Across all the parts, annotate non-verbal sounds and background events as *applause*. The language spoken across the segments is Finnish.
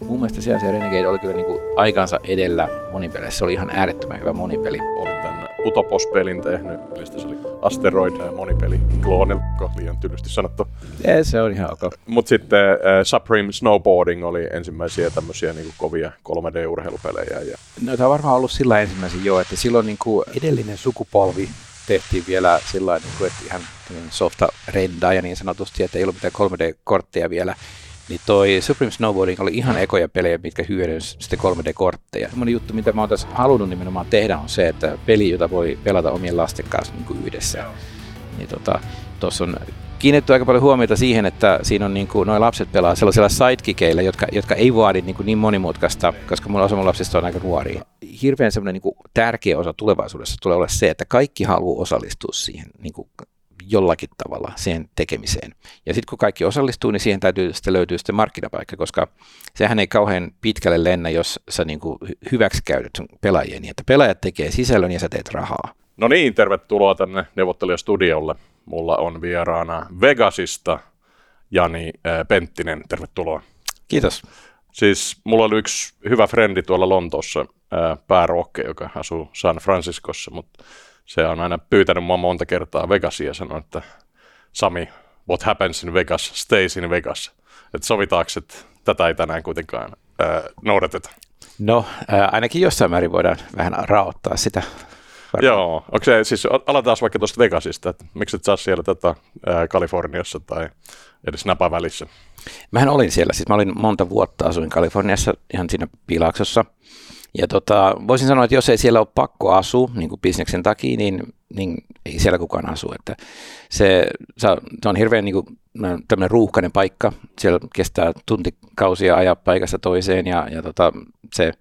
Mun mielestä siellä se Renegade oli kyllä niinku aikansa edellä monipeleissä. Se oli ihan äärettömän hyvä monipeli. Olin tämän Utopos-pelin tehnyt, eli se oli Asteroid monipeli kloonilta, liian tylysti sanottu. Ei, se on ihan ok. Mutta sitten äh, Supreme Snowboarding oli ensimmäisiä tämmöisiä niinku kovia 3D-urheilupelejä. Ja... No, on varmaan ollut sillä ensimmäisen jo, että silloin niinku edellinen sukupolvi tehtiin vielä sillä niin kuin, että ihan softa rendaa ja niin sanotusti, että ei ollut mitään 3D-kortteja vielä niin toi Supreme Snowboarding oli ihan ekoja pelejä, mitkä hyödynsi sitten 3D-kortteja. Sellainen juttu, mitä mä oon tässä halunnut nimenomaan tehdä, on se, että peli, jota voi pelata omien lasten kanssa niin kuin yhdessä. Niin tota, on kiinnitty aika paljon huomiota siihen, että siinä on niin kuin, noin lapset pelaa sellaisilla sidekickeillä, jotka, jotka ei vaadi niin, kuin niin monimutkaista, koska mun osa mun lapsista on aika nuoria. Hirveän semmoinen niin kuin tärkeä osa tulevaisuudessa tulee olla se, että kaikki haluaa osallistua siihen niin kuin jollakin tavalla siihen tekemiseen. Ja sitten kun kaikki osallistuu, niin siihen täytyy sitten löytyä sitten markkinapaikka, koska sehän ei kauhean pitkälle lennä, jos sä niin kuin hyväksikäytät sun pelaajia niin, että pelaajat tekee sisällön ja sä teet rahaa. No niin, tervetuloa tänne neuvottelijastudiolle. Mulla on vieraana Vegasista Jani Penttinen, tervetuloa. Kiitos. Siis mulla oli yksi hyvä frendi tuolla Lontoossa, päärokke, joka asuu San Franciscossa, mutta se on aina pyytänyt mua monta kertaa Vegasia ja sanonut, että Sami, what happens in Vegas stays in Vegas. Että sovitaanko, että tätä ei tänään kuitenkaan ää, noudateta? No, ää, ainakin jossain määrin voidaan vähän raottaa sitä. Varmaan. Joo, onko se, siis aletaan vaikka tuosta Vegasista, että miksi et saa siellä tätä ää, Kaliforniassa tai edes Napa välissä? Mähän olin siellä, siis mä olin monta vuotta, asuin Kaliforniassa ihan siinä Pilaaksossa. Ja tota, voisin sanoa, että jos ei siellä ole pakko asua niin kuin bisneksen takia, niin, niin ei siellä kukaan asu. Että se, se on hirveän niin kuin, ruuhkainen paikka. Siellä kestää tuntikausia ajaa paikasta toiseen ja, ja tota, se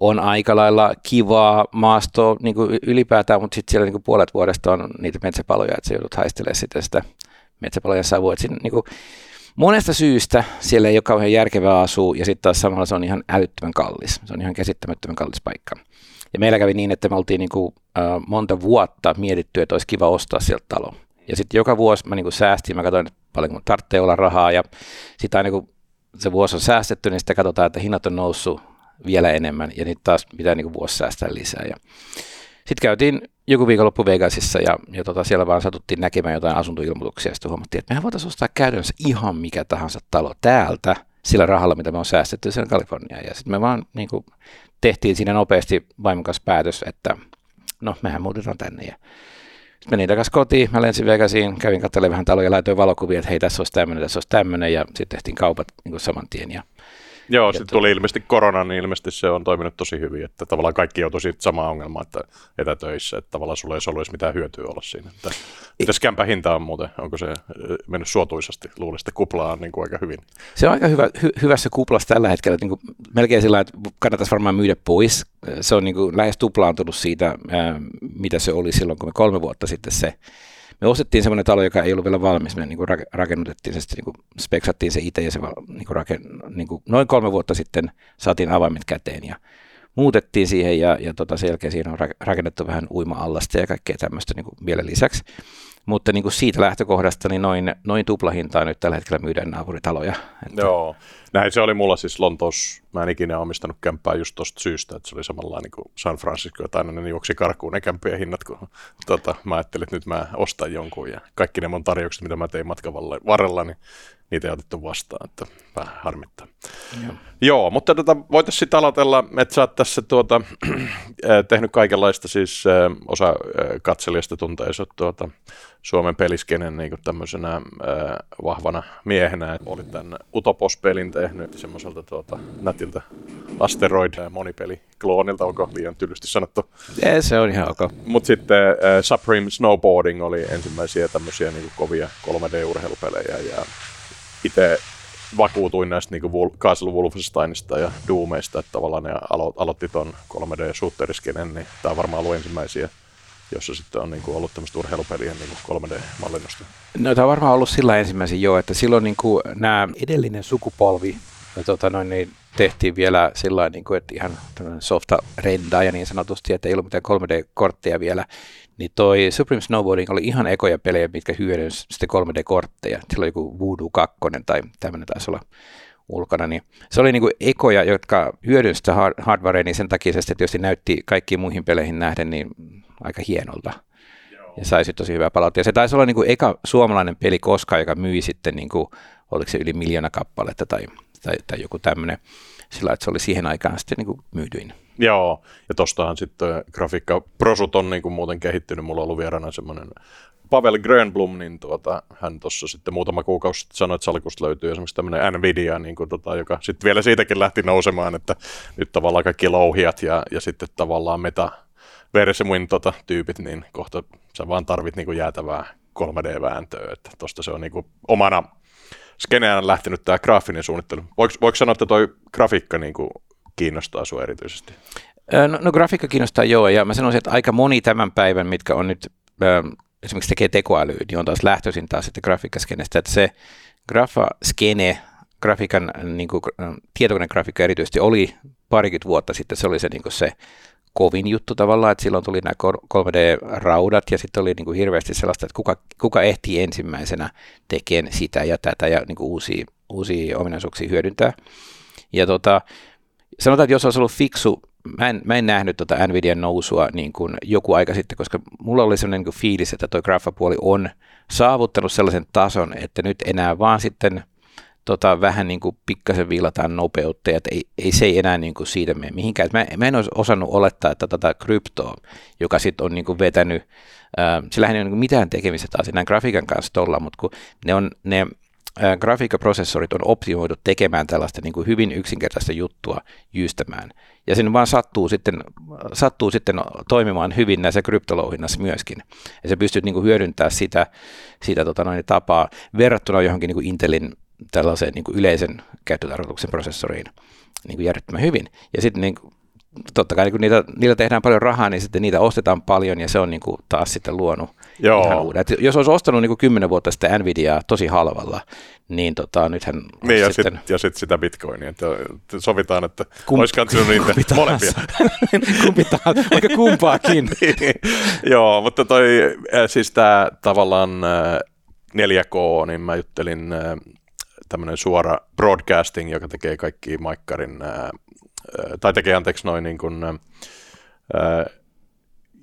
on aika lailla kivaa maastoa niin kuin ylipäätään, mutta sitten siellä niin kuin puolet vuodesta on niitä metsäpaloja, että se joudut haistelemaan sitä, sitä metsäpalojen savua. Että siinä, niin kuin, monesta syystä siellä ei ole kauhean järkevää asua ja sitten taas samalla se on ihan älyttömän kallis. Se on ihan käsittämättömän kallis paikka. Ja meillä kävi niin, että me oltiin niin kuin, äh, monta vuotta mietitty, että olisi kiva ostaa sieltä talo. Ja sitten joka vuosi mä niin kuin säästin, mä katsoin, että paljon tarvitsee olla rahaa ja sitten aina kun se vuosi on säästetty, niin sitten katsotaan, että hinnat on noussut vielä enemmän ja niitä taas pitää niin kuin vuosi säästää lisää. Ja sitten käytiin joku viikonloppu Vegasissa ja, ja tota, siellä vaan satuttiin näkemään jotain asuntoilmoituksia ja sitten huomattiin, että mehän voitaisiin ostaa käytännössä ihan mikä tahansa talo täältä sillä rahalla, mitä me on säästetty sen Kaliforniaan. Ja sitten me vaan niin kuin, tehtiin siinä nopeasti vaimon kanssa päätös, että no mehän muutetaan tänne. Ja sitten menin takaisin kotiin, mä lensin Vegasiin, kävin katselemaan vähän taloja, laitoin valokuvia, että hei tässä olisi tämmöinen, tässä olisi tämmöinen ja sitten tehtiin kaupat niin saman tien. Ja Joo, sitten tuli ilmeisesti korona, niin ilmeisesti se on toiminut tosi hyvin, että tavallaan kaikki joutui siitä samaan ongelmaan, että etätöissä, että tavallaan sulla ei olisi mitään hyötyä olla siinä. Että, mitäs kämpä hinta on muuten? Onko se mennyt suotuisasti? Luulisin, että kupla on niin kuin aika hyvin. Se on aika hyvä, hy, hyvässä kuplassa tällä hetkellä, niin kuin melkein sillä että kannattaisi varmaan myydä pois. Se on niin kuin lähes tuplaantunut siitä, mitä se oli silloin, kun me kolme vuotta sitten se me ostettiin semmoinen talo, joka ei ollut vielä valmis. Me niin kuin rakennutettiin se, sitten niin kuin speksattiin se itse ja se niin kuin raken, niin kuin noin kolme vuotta sitten saatiin avaimet käteen ja muutettiin siihen ja, ja tota, sen jälkeen siinä on rakennettu vähän uima-allasta ja kaikkea tämmöistä niin kuin vielä lisäksi. Mutta niin kuin siitä lähtökohdasta niin noin, noin tuplahintaa nyt tällä hetkellä myydään naapuritaloja. Että... Joo, näin se oli mulla siis Lontoossa. Mä en ikinä omistanut kämppää just tuosta syystä, että se oli samalla niin kuin San Francisco, että aina ne juoksi karkuun ne kämppien hinnat, kun tota, mä ajattelin, että nyt mä ostan jonkun ja kaikki ne mun tarjoukset, mitä mä tein matkan varrella, niin niitä ei otettu vastaan, että vähän harmittaa. Joo, Joo mutta tota, voitaisiin sitten aloitella, että sä oot tässä tuota, *clears throat* tehnyt kaikenlaista, siis osa katselijasta tuntee tuota, Suomen peliskenen niin tämmöisenä vahvana miehenä. Olit tämän Utopos-pelin tehnyt semmoiselta tuota, nätiltä Asteroid-monipeli kloonilta, onko liian tylysti sanottu? Ei, se on ihan ok. Mutta sitten äh, Supreme Snowboarding oli ensimmäisiä tämmöisiä niin kovia 3D-urheilupelejä ja itse vakuutuin näistä niin kuin Castle Wolfensteinista ja Doomeista, että tavallaan ne alo- aloitti ton 3D-shooteriskenen, niin tämä on varmaan ollut ensimmäisiä, jossa sitten on niin kuin ollut tämmöistä urheilupelien niin 3D-mallinnosta. No tämä on varmaan ollut sillä ensimmäisen jo, että silloin niin kuin nämä edellinen sukupolvi tota noin, niin tehtiin vielä sillä niin kuin, että ihan softa rendaa ja niin sanotusti, että ei ollut mitään 3D-kortteja vielä, niin toi Supreme Snowboarding oli ihan ekoja pelejä, mitkä hyödynsi sitten 3D-kortteja. Sillä oli joku Voodoo 2 tai tämmöinen taisi olla ulkona, niin se oli niin kuin ekoja, jotka hyödynsi sitä hardwarea, niin sen takia se sitten tietysti näytti kaikkiin muihin peleihin nähden niin aika hienolta. Ja sai sitten tosi hyvää palautetta. Ja se taisi olla niin kuin eka suomalainen peli koskaan, joka myi sitten, niin kuin, oliko se yli miljoona kappaletta tai, tai, tai joku tämmöinen, sillä että se oli siihen aikaan sitten niin kuin myydyin. Joo, ja tostahan sitten grafiikka prosut on niin kuin muuten kehittynyt. Mulla on ollut vieraana semmoinen Pavel Grönblom, niin tuota, hän tuossa sitten muutama kuukausi sitten sanoi, että salkusta löytyy esimerkiksi tämmöinen Nvidia, niin kuin tota, joka sitten vielä siitäkin lähti nousemaan, että nyt tavallaan kaikki louhijat ja, ja sitten tavallaan meta Versemuin tota, tyypit, niin kohta sä vaan tarvit niin kuin jäätävää 3D-vääntöä, että tuosta se on niin kuin omana skeneään lähtenyt tämä graafinen suunnittelu. Voiko, voiko sanoa, että toi grafiikka niin kuin kiinnostaa sinua erityisesti? No, no grafiikka kiinnostaa joo, ja mä sanoisin, että aika moni tämän päivän, mitkä on nyt esimerkiksi tekee tekoälyä, niin on taas lähtöisin taas sitten grafiikkaskenestä, että se grafaskene, grafiikan, niin kuin, tietokonegrafiikka erityisesti oli parikymmentä vuotta sitten, se oli se, niin kuin se kovin juttu tavallaan, että silloin tuli nämä 3D-raudat ja sitten oli niin kuin hirveästi sellaista, että kuka, kuka ehti ensimmäisenä tekemään sitä ja tätä ja niin kuin uusia, uusia ominaisuuksia hyödyntää. Ja tota, sanotaan, että jos olisi ollut fiksu mä en, mä en nähnyt tota Nvidian nousua niin kuin joku aika sitten, koska mulla oli sellainen niin fiilis, että toi graffapuoli on saavuttanut sellaisen tason, että nyt enää vaan sitten tota, vähän niin kuin pikkasen viilataan nopeutta, että ei, ei se ei enää niin kuin siitä mene mihinkään. Mä, mä en olisi osannut olettaa, että tätä kryptoa, joka sitten on niin kuin vetänyt, äh, sillähän ei ole niin mitään tekemistä taas enää grafiikan kanssa tuolla, mutta kun ne on ne grafiikkaprosessorit on optimoitu tekemään tällaista niin kuin hyvin yksinkertaista juttua jyystämään. Ja sen vaan sattuu sitten, sattuu sitten toimimaan hyvin näissä kryptolouhinnassa myöskin. Ja se pystyy niin kuin hyödyntämään sitä, sitä tota noin, tapaa verrattuna johonkin niin kuin Intelin tällaiseen niin kuin yleisen käyttötarkoituksen prosessoriin niin kuin järjettömän hyvin. Ja sitten niin kuin, totta kai niin kun niitä, niillä tehdään paljon rahaa, niin sitten niitä ostetaan paljon ja se on niin kuin taas sitten luonut Joo. ihan uuden. Et jos olisi ostanut niin kuin 10 vuotta sitten Nvidiaa tosi halvalla, niin tota, nythän niin, ja sitten... Sit, ja sitten sitä bitcoinia. Että sovitaan, että Kum, olisi kanssa niitä molempia. *laughs* kumpi tahansa, vaikka kumpaakin. *laughs* niin, joo, mutta toi siis tämä tavallaan 4K, niin mä juttelin tämmöinen suora broadcasting, joka tekee kaikki Maikkarin tai tekee anteeksi noin niin kuin,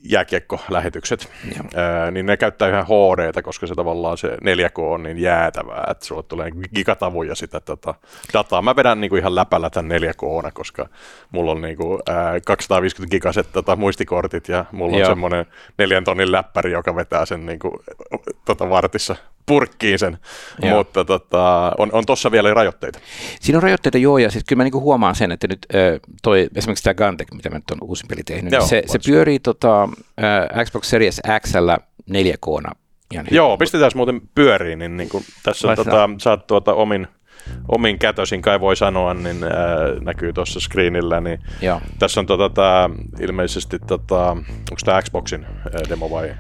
jääkiekko-lähetykset, ää, niin ne käyttää ihan HD, koska se tavallaan se 4K on niin jäätävää, että sulle tulee gigatavuja sitä tota, dataa. Mä vedän niinku ihan läpällä tämän 4K, koska mulla on niinku, ää, 250 gigaset tota, muistikortit ja mulla Joo. on semmoinen neljän tonnin läppäri, joka vetää sen niinku, tota, vartissa purkkiin sen, joo. mutta tota, on, on tuossa vielä rajoitteita. Siinä on rajoitteita joo, ja sitten kyllä mä niinku huomaan sen, että nyt toi, esimerkiksi tämä Gantek, mitä mä nyt on uusin peli tehnyt, joo, niin se, se pyörii tota, Xbox Series X 4 k Ihan Joo, pistetään muuten pyöriin, niin, niin kuin tässä tota, saat tuota omin, omin kätösin, kai voi sanoa, niin ää, näkyy tuossa screenillä, niin Joo. tässä on tota, tää, ilmeisesti, tota, onko tämä Xboxin ää, demo vai?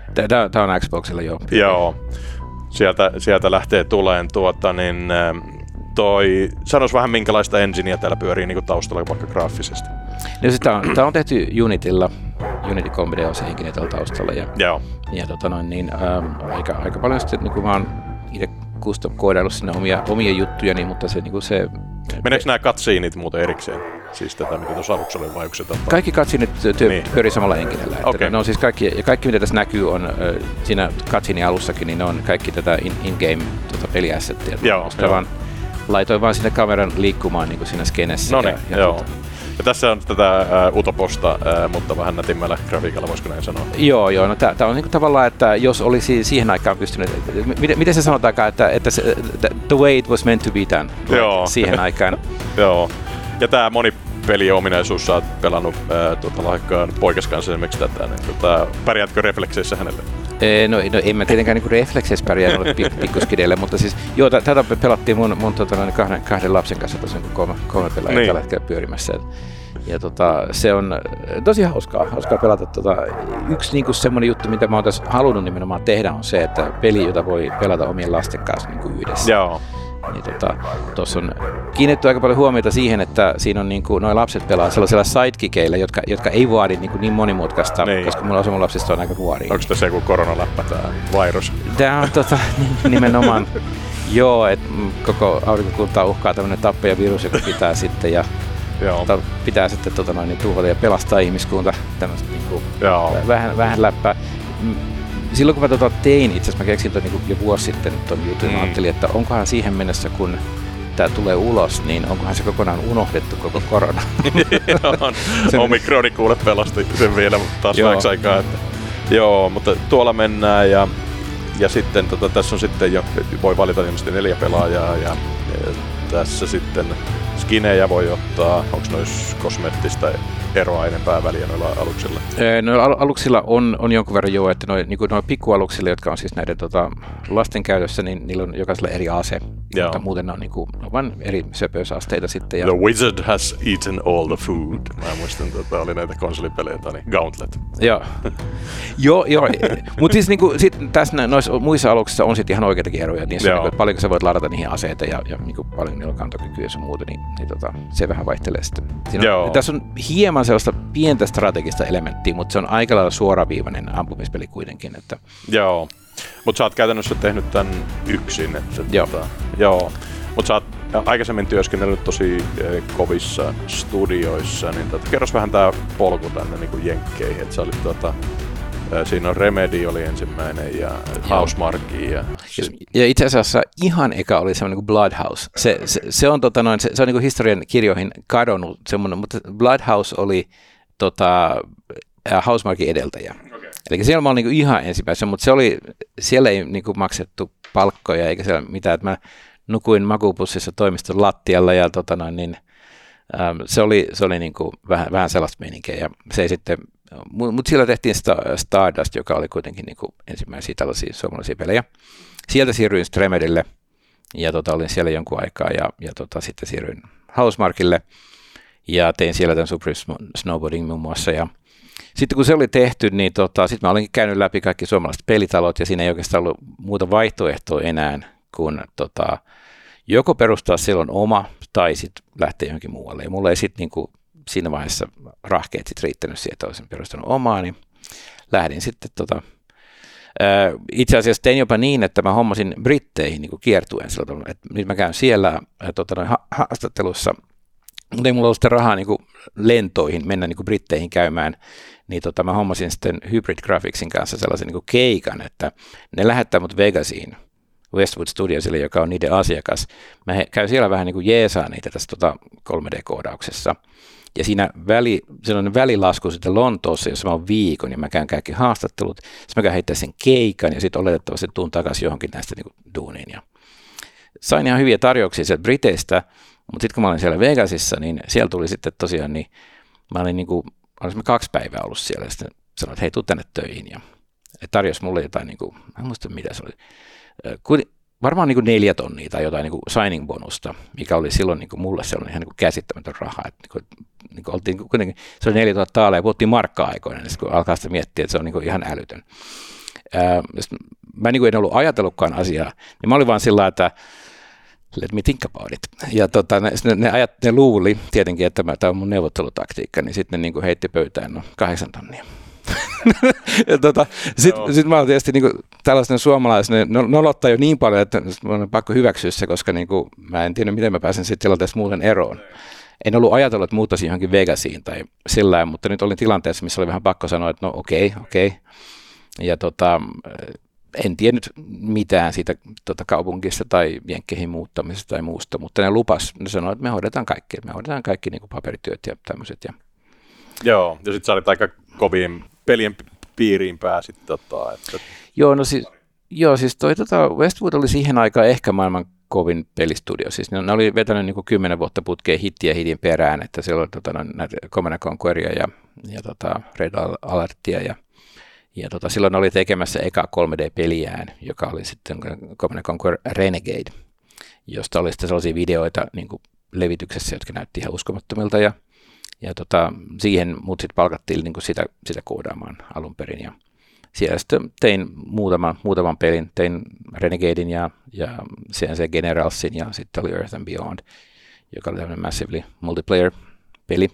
Tämä on Xboxilla, joo. Joo, sieltä, sieltä lähtee tuleen tuota, niin toi, sanois vähän minkälaista engineä täällä pyörii niin taustalla vaikka graafisesti. No, siis tämä, on, tämä on tehty Unitilla, Unity 3D on se henkinen täällä taustalla. Ja, Joo. ja tota noin, niin, ähm, aika, aika paljon sitten, niin kuin mä oon itse custom koodaillut sinne omia, omia juttuja, niin, mutta se, niin kuin se Meneekö nämä katsiinit muuten erikseen? Siis tätä, mitä tuossa aluksi oli, vai se Kaikki katsiinit työ, niin. pyörii samalla henkilöllä. Okay. Ne on siis kaikki, ja kaikki, mitä tässä näkyy, on siinä katsiinin alussakin, niin ne on kaikki tätä in, in-game tota, peliassettia. Joo, joo. Vaan, laitoin vaan sinne kameran liikkumaan niin kuin siinä skenessä. No niin, joo. Tota, ja tässä on tätä uh, utoposta, uh, mutta vähän nätimmällä grafiikalla, voisiko näin sanoa? Joo, joo. No tämä on niinku tavallaan, että jos olisi siihen aikaan pystynyt, miten, miten se sanotaankaan, että, että se, the way it was meant to be done joo. siihen aikaan. *laughs* joo. Ja tämä moni peliominaisuus, sä oot pelannut ää, tuota, lahjakkaan poikas kanssa esimerkiksi tätä, niin tota, pärjäätkö reflekseissä hänelle? Ee, no, no en mä tietenkään niin reflekseissä pärjäänyt *laughs* pikkuskideille, mutta siis joo, tätä pelattiin mun, mun tota, noin kahden, kahden lapsen kanssa tosiaan, kun kolme, kolme pelaajaa niin. tällä hetkellä pyörimässä. Ja tota, se on tosi hauskaa, hauskaa pelata. Tota, yksi niinku semmoinen juttu, mitä mä oon tässä halunnut nimenomaan tehdä, on se, että peli, jota voi pelata omien lasten kanssa niinku yhdessä. Joo niin tota, tuossa on kiinnitty aika paljon huomiota siihen, että siinä on niin kuin, noin lapset pelaa sellaisilla sidekickeillä, jotka, jotka ei vaadi niin, kuin niin monimutkaista, niin. koska mulla osa mun lapsista on aika nuori. Onko tässä joku koronaläppä tämä virus? Tämä on tota, *laughs* nimenomaan Joo, että koko aurinkokuntaa uhkaa tämmöinen tappajavirus, joka pitää sitten ja Joo. pitää sitten tota noin, niin tuhota ja pelastaa ihmiskunta. Tämmöistä niin kuin, Joo. Vähän, vähän läppää. Silloin kun mä tota tein, itse asiassa mä keksin ton, niin jo vuosi sitten ton jutun, mm. ajattelin, että onkohan siihen mennessä, kun tämä tulee ulos, niin onkohan se kokonaan unohdettu koko korona? *laughs* on. *laughs* Omikroni kuule pelasti sen vielä taas vähäksi aikaa. Että, joo, mutta tuolla mennään ja, ja sitten tota, tässä on sitten jo, voi valita ilmeisesti neljä pelaajaa ja, ja tässä sitten skinejä voi ottaa, onko noissa kosmettista eroa enempää väliä noilla aluksilla? Noilla al- aluksilla on, on jonkun verran jo, että noilla, niin noilla pikkualuksilla, jotka on siis näiden tota, lasten käytössä, niin niillä on jokaisella eri ase, Joo. mutta muuten ne on, niin kuin, on vain eri söpöysasteita sitten. Ja... The wizard has eaten all the food. Mä muistan, että tota, oli näitä konsolipelejä, niin Gauntlet. Joo, *laughs* joo, joo. mutta siis niin kuin, sit tässä noissa muissa aluksissa on sitten ihan oikeitakin eroja, niin, niin kuin, paljonko sä voit ladata niihin aseita ja, ja niin kuin, paljon niillä on kantokykyä ja muuta, niin, niin tota, se vähän vaihtelee sitten. Siinä on, tässä on hieman sellaista pientä strategista elementtiä, mutta se on aika lailla suoraviivainen ampumispeli kuitenkin. Että... Joo, mutta sä oot käytännössä tehnyt tämän yksin. Että, joo. Tota, joo. Mutta sä oot aikaisemmin työskennellyt tosi kovissa studioissa, niin tota, kerros vähän tää polku tänne niin kuin jenkkeihin, että sä olit tota, Siinä on Remedy oli ensimmäinen ja Housemarque. Ja, ja itse asiassa ihan eka oli semmoinen kuin Bloodhouse. Se, se, se on, tota noin, se, se on niin kuin historian kirjoihin kadonnut semmoinen, mutta Bloodhouse oli tota, Housemarquin edeltäjä. Eli siellä mä olin niin ihan ensimmäisenä, mutta se oli, siellä ei niin kuin maksettu palkkoja eikä siellä mitään. Että mä nukuin makupussissa toimiston lattialla ja tota noin, niin, ähm, se oli, se oli niin kuin vähän, vähän sellaista meininkiä ja se ei sitten mutta mut sillä tehtiin Stardust, joka oli kuitenkin niin kuin ensimmäisiä tällaisia suomalaisia pelejä. Sieltä siirryin Stremedille ja tota, olin siellä jonkun aikaa ja, ja tota, sitten siirryin Housemarkille ja tein siellä tämän Super Snowboarding muun muassa. Ja sitten kun se oli tehty, niin tota, sitten mä olinkin käynyt läpi kaikki suomalaiset pelitalot ja siinä ei oikeastaan ollut muuta vaihtoehtoa enää kuin tota, joko perustaa silloin oma tai sitten lähteä johonkin muualle. Ja mulla ei sitten niinku siinä vaiheessa rahkeet sitten riittänyt siihen, että olisin perustanut omaa, niin lähdin sitten tota, itse asiassa tein jopa niin, että mä hommasin Britteihin niin kiertuen sillä tavalla, että nyt mä käyn siellä tota, noin haastattelussa, mutta ei mulla ollut sitten rahaa niin lentoihin mennä niin Britteihin käymään, niin tota, mä hommasin sitten Hybrid Graphicsin kanssa sellaisen niin keikan, että ne lähettää mut Vegasiin, Westwood Studiosille, joka on niiden asiakas. Mä käyn siellä vähän niin kuin jeesaa niitä tässä tota 3D-koodauksessa. Ja siinä väli, sellainen välilasku sitten Lontoossa, jossa mä oon viikon, niin mä käyn kaikki haastattelut, sitten mä käyn heittää sen keikan ja sitten oletettavasti tuun takaisin johonkin näistä niin kuin, duuniin. Ja sain ihan hyviä tarjouksia sieltä Briteistä, mutta sitten kun mä olin siellä Vegasissa, niin siellä tuli sitten tosiaan, niin mä olin niin kuin, olisin kaksi päivää ollut siellä ja sitten sanoin, että hei, tuu tänne töihin ja tarjosi mulle jotain, niin kuin, mä en muista mitä se oli, varmaan niin kuin neljä tonnia tai jotain niin kuin signing bonusta, mikä oli silloin niin kuin mulle sellainen ihan niin kuin käsittämätön raha. Että niin kuin, niin kuin oltiin kuitenkin, se oli 4000 taalia ja puhuttiin markka-aikoina, niin kun alkaa sitä miettiä, että se on niin kuin ihan älytön. Ää, mä niin kuin en ollut ajatellutkaan asiaa, niin mä olin vaan sillä että let me think about it. Ja tota, ne, ne, ajat, ne luuli tietenkin, että tämä on mun neuvottelutaktiikka, niin sitten ne niin kuin heitti pöytään no, kahdeksan tonnia. *laughs* ja tota, sitten sit mä oon tietysti niin tällaisen suomalaisen, ne nolottaa jo niin paljon, että mun on pakko hyväksyä se, koska niin kuin, mä en tiedä, miten mä pääsen sitten tilanteessa muuten eroon. En ollut ajatellut, että muuttaisin johonkin Vegasiin tai sillä mutta nyt olin tilanteessa, missä oli vähän pakko sanoa, että no okei, okay, okei. Okay. Ja tota, en tiennyt mitään siitä tota, kaupungista tai jenkkeihin muuttamisesta tai muusta, mutta ne lupas, ne sanoi, että me hoidetaan kaikki, me hoidetaan kaikki niin kuin paperityöt ja tämmöiset. Ja... Joo, ja sitten sä olit aika kovin pelien piiriin pääsit. Tota, että... Joo, no siis, joo, siis toi tota, Westwood oli siihen aikaan ehkä maailman kovin pelistudio. Siis ne, ne oli vetänyt niin kymmenen vuotta putkeen hittiä hitin perään, että siellä oli tota, näitä Command Conqueria ja, ja tota, Red Alertia ja, ja tota, silloin oli tekemässä eka 3D-peliään, joka oli sitten Command Conquer Renegade, josta oli sitten sellaisia videoita niin kuin levityksessä, jotka näytti ihan uskomattomilta ja ja tota, siihen mut sitten palkattiin niin sitä, sitä koodaamaan alun perin. Ja siellä sitten tein muutaman, muutaman pelin, tein Renegadein ja, ja CNC Generalsin ja sitten oli Earth and Beyond, joka oli tämmöinen massively multiplayer-peli.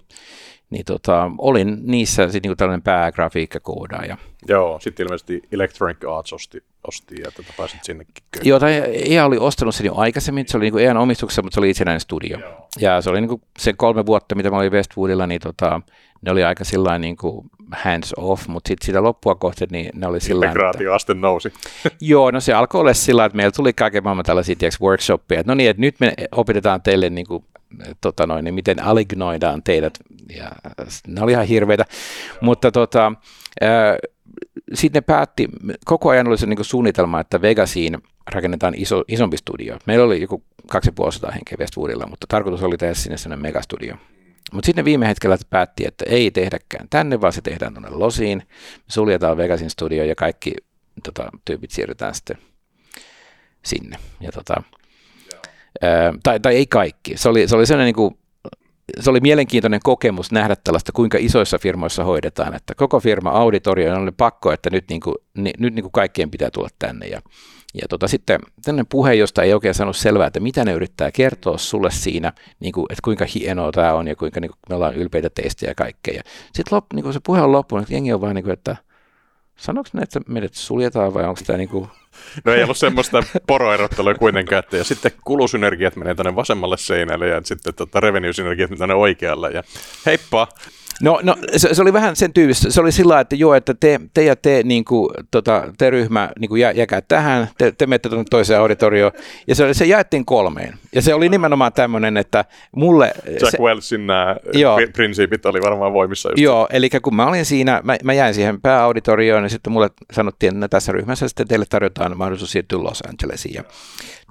Niin tota, olin niissä sitten niinku tällainen päägrafiikkakoodaaja. Joo, sitten ilmeisesti Electronic Arts osti, osti ja tätä pääsit sinnekin. Joo, tai EA oli ostanut sen jo aikaisemmin, se oli niinku EAN omistuksessa, mutta se oli itsenäinen studio. Joo. Ja se oli niinku se kolme vuotta, mitä mä olin Westwoodilla, niin tota, ne oli aika sillä niin kuin hands off, mutta sitten sitä loppua kohti, niin ne oli sillä Integraatioaste että, nousi. *laughs* joo, no se alkoi olla sillä että meillä tuli kaiken maailman tällaisia tiiäks, workshoppeja, että no niin, että nyt me opetetaan teille niin kuin, tota noin, niin miten alignoidaan teidät, ja ne oli ihan hirveitä, mutta tota, sitten ne päätti, koko ajan oli se niin suunnitelma, että Vegasiin rakennetaan iso, isompi studio. Meillä oli joku 2500 henkeä Westwoodilla, mutta tarkoitus oli tehdä sinne sellainen megastudio. Mutta sitten viime hetkellä päätti, että ei tehdäkään tänne, vaan se tehdään tuonne Losiin. Me suljetaan Vegasin studio ja kaikki tota, tyypit siirrytään sitten sinne. Ja, tota, tai, tai ei kaikki. Se oli, se oli sellainen niin kuin, se oli mielenkiintoinen kokemus nähdä tällaista, kuinka isoissa firmoissa hoidetaan, että koko firma auditorio oli pakko, että nyt, niin kuin, ni, nyt niin kuin kaikkien pitää tulla tänne. Ja ja tota, sitten tämmöinen puhe, josta ei oikein saanut selvää, että mitä ne yrittää kertoa sulle siinä, niin kuin, että kuinka hienoa tämä on ja kuinka niin kuin, me ollaan ylpeitä teistä ja kaikkea. sitten lop, niin se puhe on loppunut, että jengi on vaan niin kuin, että sanoiko ne, että meidät suljetaan vai onko tämä niin kuin... No ei ollut semmoista poroerottelua kuitenkaan, että ja sitten kulusynergiat menee tänne vasemmalle seinälle ja sitten tota revenue-synergiat tänne oikealle ja heippa! No, no se, se, oli vähän sen tyyppistä. Se oli sillä että joo, että te, te ja te, niin kuin, tota, te ryhmä niin kuin jä, jäkää tähän, te, te menette tuonne toiseen auditorioon. Ja se, se jaettiin kolmeen. Ja se oli nimenomaan tämmöinen, että mulle... Jack se, Wellsin nämä joo, prinsiipit oli varmaan voimissa. Just joo, eli kun mä olin siinä, mä, mä jäin siihen pääauditorioon, niin sitten mulle sanottiin, että tässä ryhmässä sitten teille tarjotaan mahdollisuus siirtyä Los Angelesiin. Ja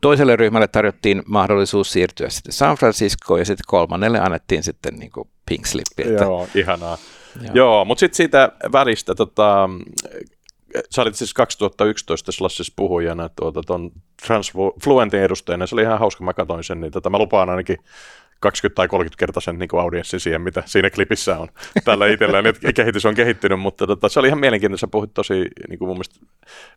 toiselle ryhmälle tarjottiin mahdollisuus siirtyä sitten San Franciscoon ja sitten kolmannelle annettiin sitten niin kuin pink slippi. Että... Joo, ihanaa. Joo, Joo mutta sitten siitä välistä, tota, sä olit siis 2011 Slassissa puhujana tuota, tuon Transfluentin edustajana, se oli ihan hauska, mä katsoin sen, niin tota, mä lupaan ainakin 20 tai 30 kertaisen niin audienssin siihen, mitä siinä klipissä on tällä itsellään, että kehitys on kehittynyt, mutta tota, se oli ihan mielenkiintoista, sä puhuit tosi niin kuin mun mielestä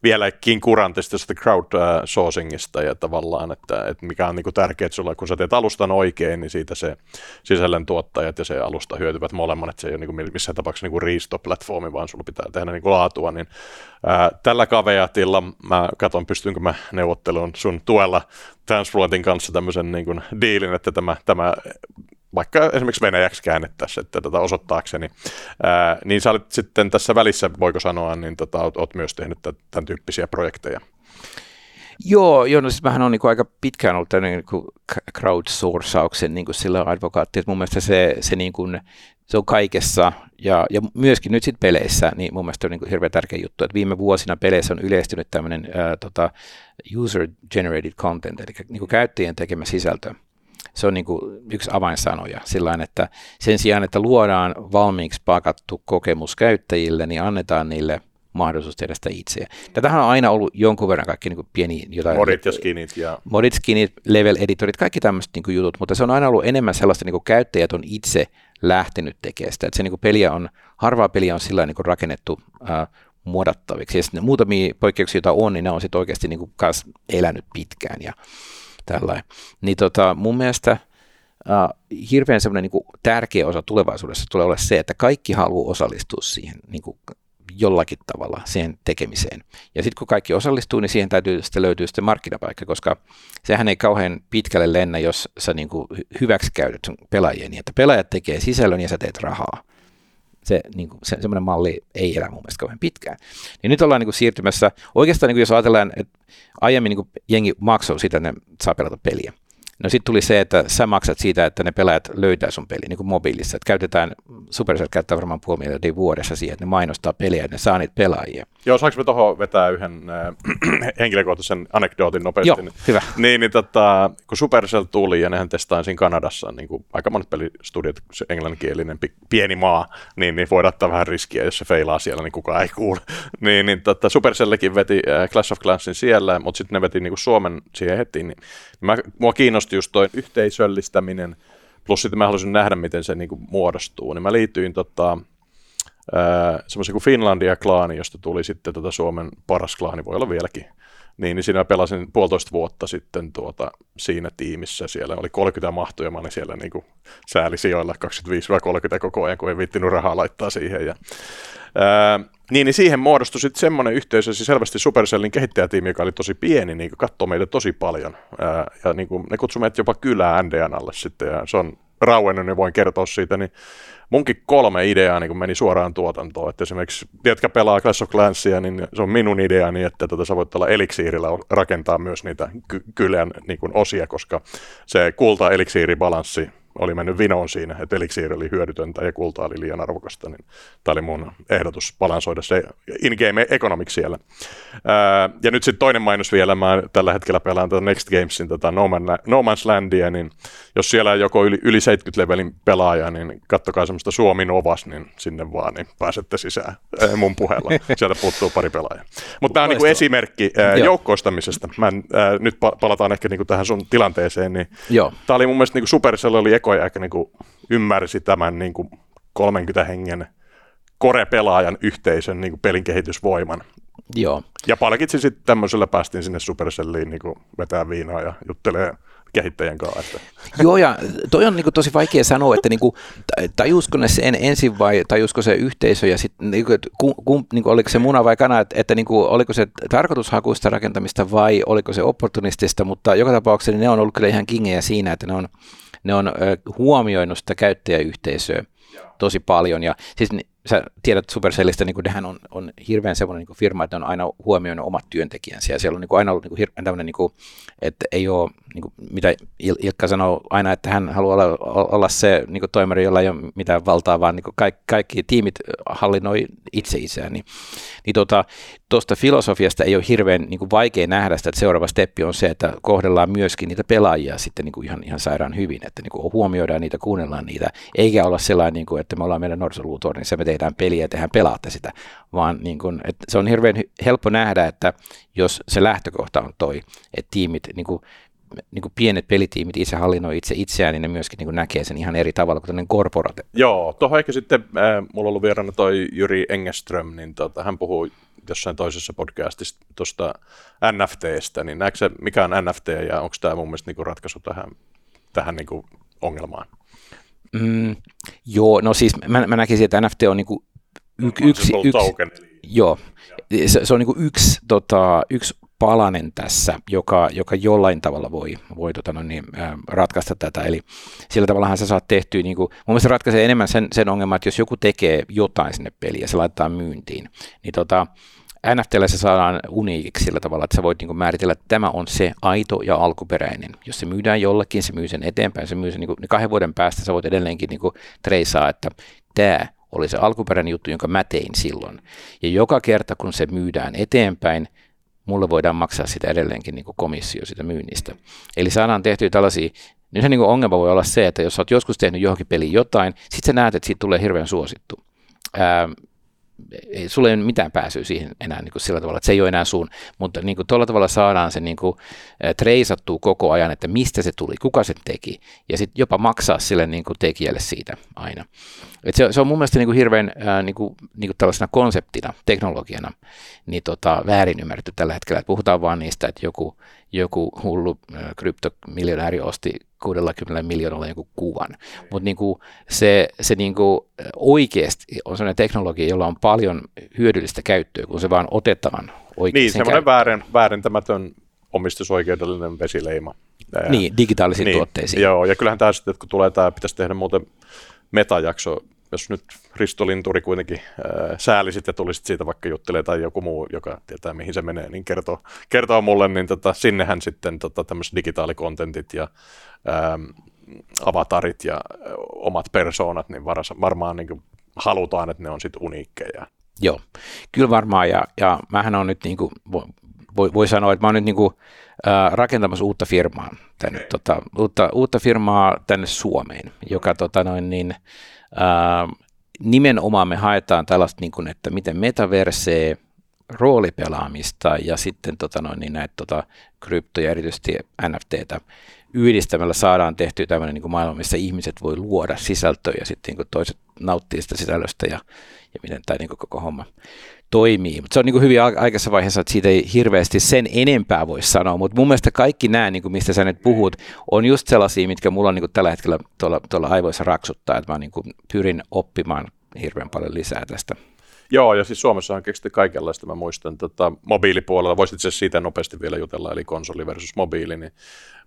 vieläkin kurantista tästä crowdsourcingista ja tavallaan, että, että mikä on kuin tärkeää sulla, kun sä teet alustan oikein, niin siitä se sisällön tuottajat ja se alusta hyötyvät molemmat, että se ei ole kuin missään tapauksessa niin riistoplatformi, vaan sulla pitää tehdä niin kuin laatua, niin ää, tällä kaveatilla mä katson, pystynkö mä neuvotteluun sun tuella Transfluentin kanssa tämmöisen niin kuin diilin, että tämä, tämä vaikka esimerkiksi venäjäksi käännettäisiin, että tätä osoittaakseni, ää, niin sä olit sitten tässä välissä, voiko sanoa, niin tota, oot, oot myös tehnyt tämän tyyppisiä projekteja. Joo, joo no siis mähän on niin kuin aika pitkään ollut tämmöinen niin crowdsourcauksen niin kuin sillä advokaatti, että mun mielestä se, se, niin kuin, se on kaikessa ja, ja myöskin nyt sitten peleissä, niin mun mielestä on niin kuin hirveän tärkeä juttu, että viime vuosina peleissä on yleistynyt tämmöinen ää, tota, user-generated content, eli niin kuin käyttäjien tekemä sisältö. Se on niin kuin yksi avainsanoja sillä että sen sijaan, että luodaan valmiiksi pakattu kokemus käyttäjille, niin annetaan niille mahdollisuus tehdä sitä itse. Tätähän on aina ollut jonkun verran kaikki niin pieni jotain. Modit ja skinit. Ja... Modit, skinit, level editorit, kaikki tämmöiset niin jutut, mutta se on aina ollut enemmän sellaista, niin kuin käyttäjät on itse lähtenyt tekemään sitä. Että se niin kuin peliä on, harvaa peliä on sillä niin kuin rakennettu äh, muodattaviksi. Ja muutamia poikkeuksia, joita on, niin ne on sitten oikeasti niin kuin elänyt pitkään ja tällainen. Niin tota, mun mielestä uh, hirveän semmoinen niin tärkeä osa tulevaisuudessa tulee olla se, että kaikki haluaa osallistua siihen niin kuin jollakin tavalla siihen tekemiseen. Ja sitten kun kaikki osallistuu, niin siihen täytyy sitten löytyä sitten markkinapaikka, koska sehän ei kauhean pitkälle lennä, jos sä niin hyväksikäytät pelaajia niin, että pelaajat tekee sisällön ja sä teet rahaa. Se, niin kuin, se, semmoinen malli ei elä mun mielestä kauhean pitkään. Niin nyt ollaan niin kuin siirtymässä, oikeastaan niin kuin jos ajatellaan, että aiemmin niin kuin jengi maksoi sitä, että ne saa pelata peliä. No sitten tuli se, että sä maksat siitä, että ne pelaajat löytää sun peli niin kuin mobiilissa. Että käytetään, Supercell käyttää varmaan puoli miljardia vuodessa siihen, että ne mainostaa peliä, että ne saa niitä pelaajia. Joo, saanko me tuohon vetää yhden äh, *clears throat* henkilökohtaisen anekdootin nopeasti? Joo, hyvä. Niin, niin tota, kun Supercell tuli ja nehän testaa siinä Kanadassa, niin kuin aika monet pelistudiot, se englanninkielinen pieni maa, niin, niin voidaan ottaa vähän riskiä, jos se feilaa siellä, niin kukaan ei kuule. *laughs* niin, niin tota, Supercellekin veti äh, Clash of Clansin siellä, mutta sitten ne veti niin kuin Suomen siihen heti, niin mä, mua kiinnosti just toi yhteisöllistäminen, plus sitten mä haluaisin nähdä, miten se niin kuin muodostuu, niin mä liityin tota, semmoisen kuin Finlandia-klaani, josta tuli sitten tota Suomen paras klaani, voi olla vieläkin, Niin, niin siinä pelasin puolitoista vuotta sitten tuota, siinä tiimissä. Siellä oli 30 mahtuja, mä olin siellä niin kuin säälisijoilla 25-30 koko ajan, kun ei viittinyt rahaa laittaa siihen. Ja, ää, niin, niin siihen muodostui sitten semmoinen yhteisö, siis selvästi Supercellin kehittäjätiimi, joka oli tosi pieni, niin katsoi meitä tosi paljon. Ää, ja niin kuin, ne kutsui meitä jopa kylää NDN alle sitten, ja se on rauennut, niin voin kertoa siitä, niin munkin kolme ideaa niin meni suoraan tuotantoon. Että esimerkiksi, tiedätkö pelaa Clash of Clansia, niin se on minun ideani, että tota, sä voit olla eliksiirillä rakentaa myös niitä ky- kylän niin osia, koska se kulta-eliksiiribalanssi oli mennyt vinoon siinä, että eliksiiri oli hyödytöntä ja kulta oli liian arvokasta, niin tämä oli mun ehdotus balansoida se in-game economics siellä. Ää, ja nyt sitten toinen mainos vielä, mä tällä hetkellä pelaan tätä Next Gamesin tätä no, Man, no Man's Landia, niin jos siellä on joko yli, yli 70 levelin pelaaja, niin kattokaa semmoista Suomi Novas, niin sinne vaan, niin pääsette sisään ää, mun puheella. Sieltä puuttuu pari pelaajaa. Mutta tämä on niin esimerkki ää, joukkoistamisesta. Mä en, ää, nyt palataan ehkä niin tähän sun tilanteeseen, niin tämä oli mun mielestä niin Supercell oli koko ajan niin kuin ymmärsi tämän niin kuin 30 hengen kore-pelaajan yhteisön niin kuin pelin kehitysvoiman. Joo. Ja palkitsin sitten tämmöisellä, päästiin sinne Supercelliin niin vetää viinaa ja juttelee kehittäjän kanssa. Että. Joo, ja toi on niinku tosi vaikea sanoa, että niinku, tajusko ne sen ensin vai tajusko se yhteisö ja sitten niinku, ku, ku, niinku, oliko se muna vai kana, että, että niinku, oliko se tarkoitushakuista rakentamista vai oliko se opportunistista, mutta joka tapauksessa niin ne on ollut kyllä ihan kingejä siinä, että ne on ne on huomioinut sitä käyttäjäyhteisöä tosi paljon. Ja siis sä tiedät Supercellistä, niin nehän on, on hirveän semmoinen niin firma, että ne on aina huomioinut omat työntekijänsä. Ja siellä on niin aina ollut niin hirveän tämmöinen, niin kuin, että ei ole, niin kuin, mitä Ilkka sanoo aina, että hän haluaa olla, olla se niin kuin toimari, jolla ei ole mitään valtaa, vaan niin kuin kaikki, kaikki tiimit hallinnoi itse itseään. Niin, niin tuosta filosofiasta ei ole hirveän niin kuin vaikea nähdä sitä, että seuraava steppi on se, että kohdellaan myöskin niitä pelaajia sitten niin kuin ihan, ihan sairaan hyvin, että niin kuin huomioidaan niitä, kuunnellaan niitä, eikä olla sellainen, niin kuin, että me ollaan meidän nuorisoluutornissa, me tehdään peliä ja tehdään pelaatte sitä, vaan niin kuin, että se on hirveän helppo nähdä, että jos se lähtökohta on toi, että tiimit, niin kuin, niin kuin pienet pelitiimit itse hallinnoi itse itseään, niin ne myöskin niin kuin näkee sen ihan eri tavalla kuin tämmöinen korporate. Joo, tuohon ehkä sitten, äh, mulla on ollut vieraana toi Jyri Engeström, niin tota, hän puhuu jossain toisessa podcastissa tuosta NFTstä, niin näetkö mikä on NFT ja onko tämä mun mielestä niin ratkaisu tähän, tähän niin kuin ongelmaan? Mm, joo, no siis mä, mä näkisin, että NFT on niin kuin y- yksi, yksi, token. joo, se, se on niin yksi, tota, yksi palanen tässä, joka, joka jollain tavalla voi, voi tota, no niin, ratkaista tätä. Eli sillä tavallahan sä saat tehtyä, niin kuin, mun mielestä ratkaisee enemmän sen, sen ongelman, että jos joku tekee jotain sinne peliin ja se laittaa myyntiin, niin tota, NFTllä se saadaan uniikiksi sillä tavalla, että sä voit niin määritellä, että tämä on se aito ja alkuperäinen. Jos se myydään jollekin, se myy sen eteenpäin, se myy sen niin kuin, niin kahden vuoden päästä sä voit edelleenkin niin treisaa, että tämä oli se alkuperäinen juttu, jonka mä tein silloin. Ja joka kerta, kun se myydään eteenpäin, mulle voidaan maksaa sitä edelleenkin niin komissio sitä myynnistä. Eli saadaan tehtyä tällaisia nyt se niin ongelma voi olla se, että jos olet joskus tehnyt johonkin peliin jotain, sitten sä näet, että siitä tulee hirveän suosittu. Ää, ei, sulla ei ole mitään pääsyä siihen enää niin kuin sillä tavalla, että se ei ole enää sun, mutta niin kuin tuolla tavalla saadaan se niin kuin, treisattua koko ajan, että mistä se tuli, kuka se teki, ja sitten jopa maksaa sille niin kuin tekijälle siitä aina. Et se, se on mun mielestä niin kuin hirveän ää, niin kuin, niin kuin tällaisena konseptina, teknologiana, niin tota, väärin ymmärretty tällä hetkellä, että puhutaan vaan niistä, että joku, joku hullu kryptomiljonääri osti 60 miljoonalla joku kuvan. Mutta niinku se, se niinku oikeasti on sellainen teknologia, jolla on paljon hyödyllistä käyttöä, kun se vaan otetaan oikein. Niin, semmoinen väärin, väärintämätön omistusoikeudellinen vesileima. Niin, digitaalisiin niin, tuotteisiin. Joo, ja kyllähän tämä sitten, kun tulee tämä, pitäisi tehdä muuten metajakso jos nyt Risto Linturi kuitenkin ää, säälisit ja tulisit siitä vaikka juttelee tai joku muu, joka tietää mihin se menee, niin kertoo, kertoo mulle, niin tota, sinnehän sitten tota, tämmöiset digitaalikontentit ja ää, avatarit ja ää, omat persoonat, niin varas, varmaan niin kuin halutaan, että ne on sitten uniikkeja. Joo, kyllä varmaan, ja, ja mähän on nyt, niin kuin, voi, voi sanoa, että mä oon nyt niin kuin, ää, rakentamassa uutta firmaa, tänne, okay. tota, uutta, uutta firmaa tänne Suomeen, joka tota, noin, niin, nimenomaan me haetaan tällaista, niin kuin, että miten metaversee roolipelaamista ja sitten tota noin, niin näitä tota, kryptoja, erityisesti NFTtä yhdistämällä saadaan tehtyä tämmöinen niin kuin maailma, missä ihmiset voi luoda sisältöä ja sitten niin kuin toiset nauttii sitä sisällöstä ja, ja miten tämä niin kuin koko homma toimii. Mutta se on niin kuin hyvin aikaisessa vaiheessa, että siitä ei hirveästi sen enempää voi sanoa, mutta mun mielestä kaikki nämä, niin kuin mistä sä nyt puhut, on just sellaisia, mitkä mulla on niin kuin tällä hetkellä tuolla, tuolla aivoissa raksuttaa, että mä niin kuin pyrin oppimaan hirveän paljon lisää tästä. Joo, ja siis Suomessa on keksitty kaikenlaista. Mä muistan tota, mobiilipuolella, voisit itse siitä nopeasti vielä jutella, eli konsoli versus mobiili, niin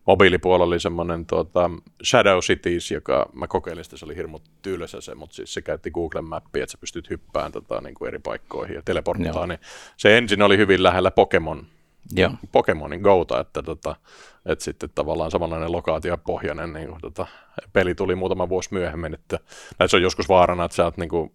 mobiilipuolella oli semmoinen tuota, Shadow Cities, joka mä kokeilin sitä, se oli hirmu tylsä se, mutta siis se käytti Google Mappia, että sä pystyt hyppään tota, niin kuin eri paikkoihin ja teleporttaan, niin se ensin oli hyvin lähellä Pokemon, Joo. Pokemonin Gouta, että, tota, että sitten tavallaan samanlainen lokaatiopohjainen niin tota, peli tuli muutama vuosi myöhemmin, että näissä on joskus vaarana, että sä oot niin kuin,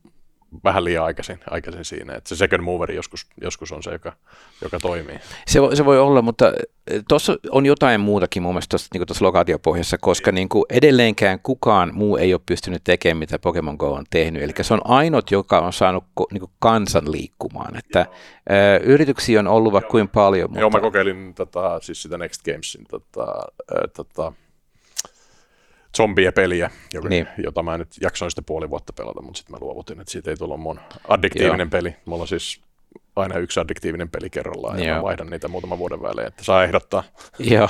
vähän liian aikaisin, aikaisin siinä. Että se second moveri joskus, joskus on se, joka, joka toimii. Se, se voi olla, mutta eh, tuossa on jotain muutakin mun mielestä tuossa, niin lokaatiopohjassa, koska niin kuin edelleenkään kukaan muu ei ole pystynyt tekemään, mitä Pokemon Go on tehnyt. Eli se on ainut, joka on saanut niin kuin kansan liikkumaan. Että, ö, eh, yrityksiä on ollut vaikka kuin paljon. Mutta... Joo, mä kokeilin tota, siis sitä Next Gamesin tota, äh, tota, zombie-peliä, joka, niin. jota mä nyt jaksoin sitten puoli vuotta pelata, mutta sitten mä luovutin, että siitä ei tullut mun addiktiivinen Joo. peli. Mulla on siis aina yksi addiktiivinen peli kerrallaan ja vaihdan niitä muutaman vuoden välein, että saa ehdottaa. *laughs* Joo,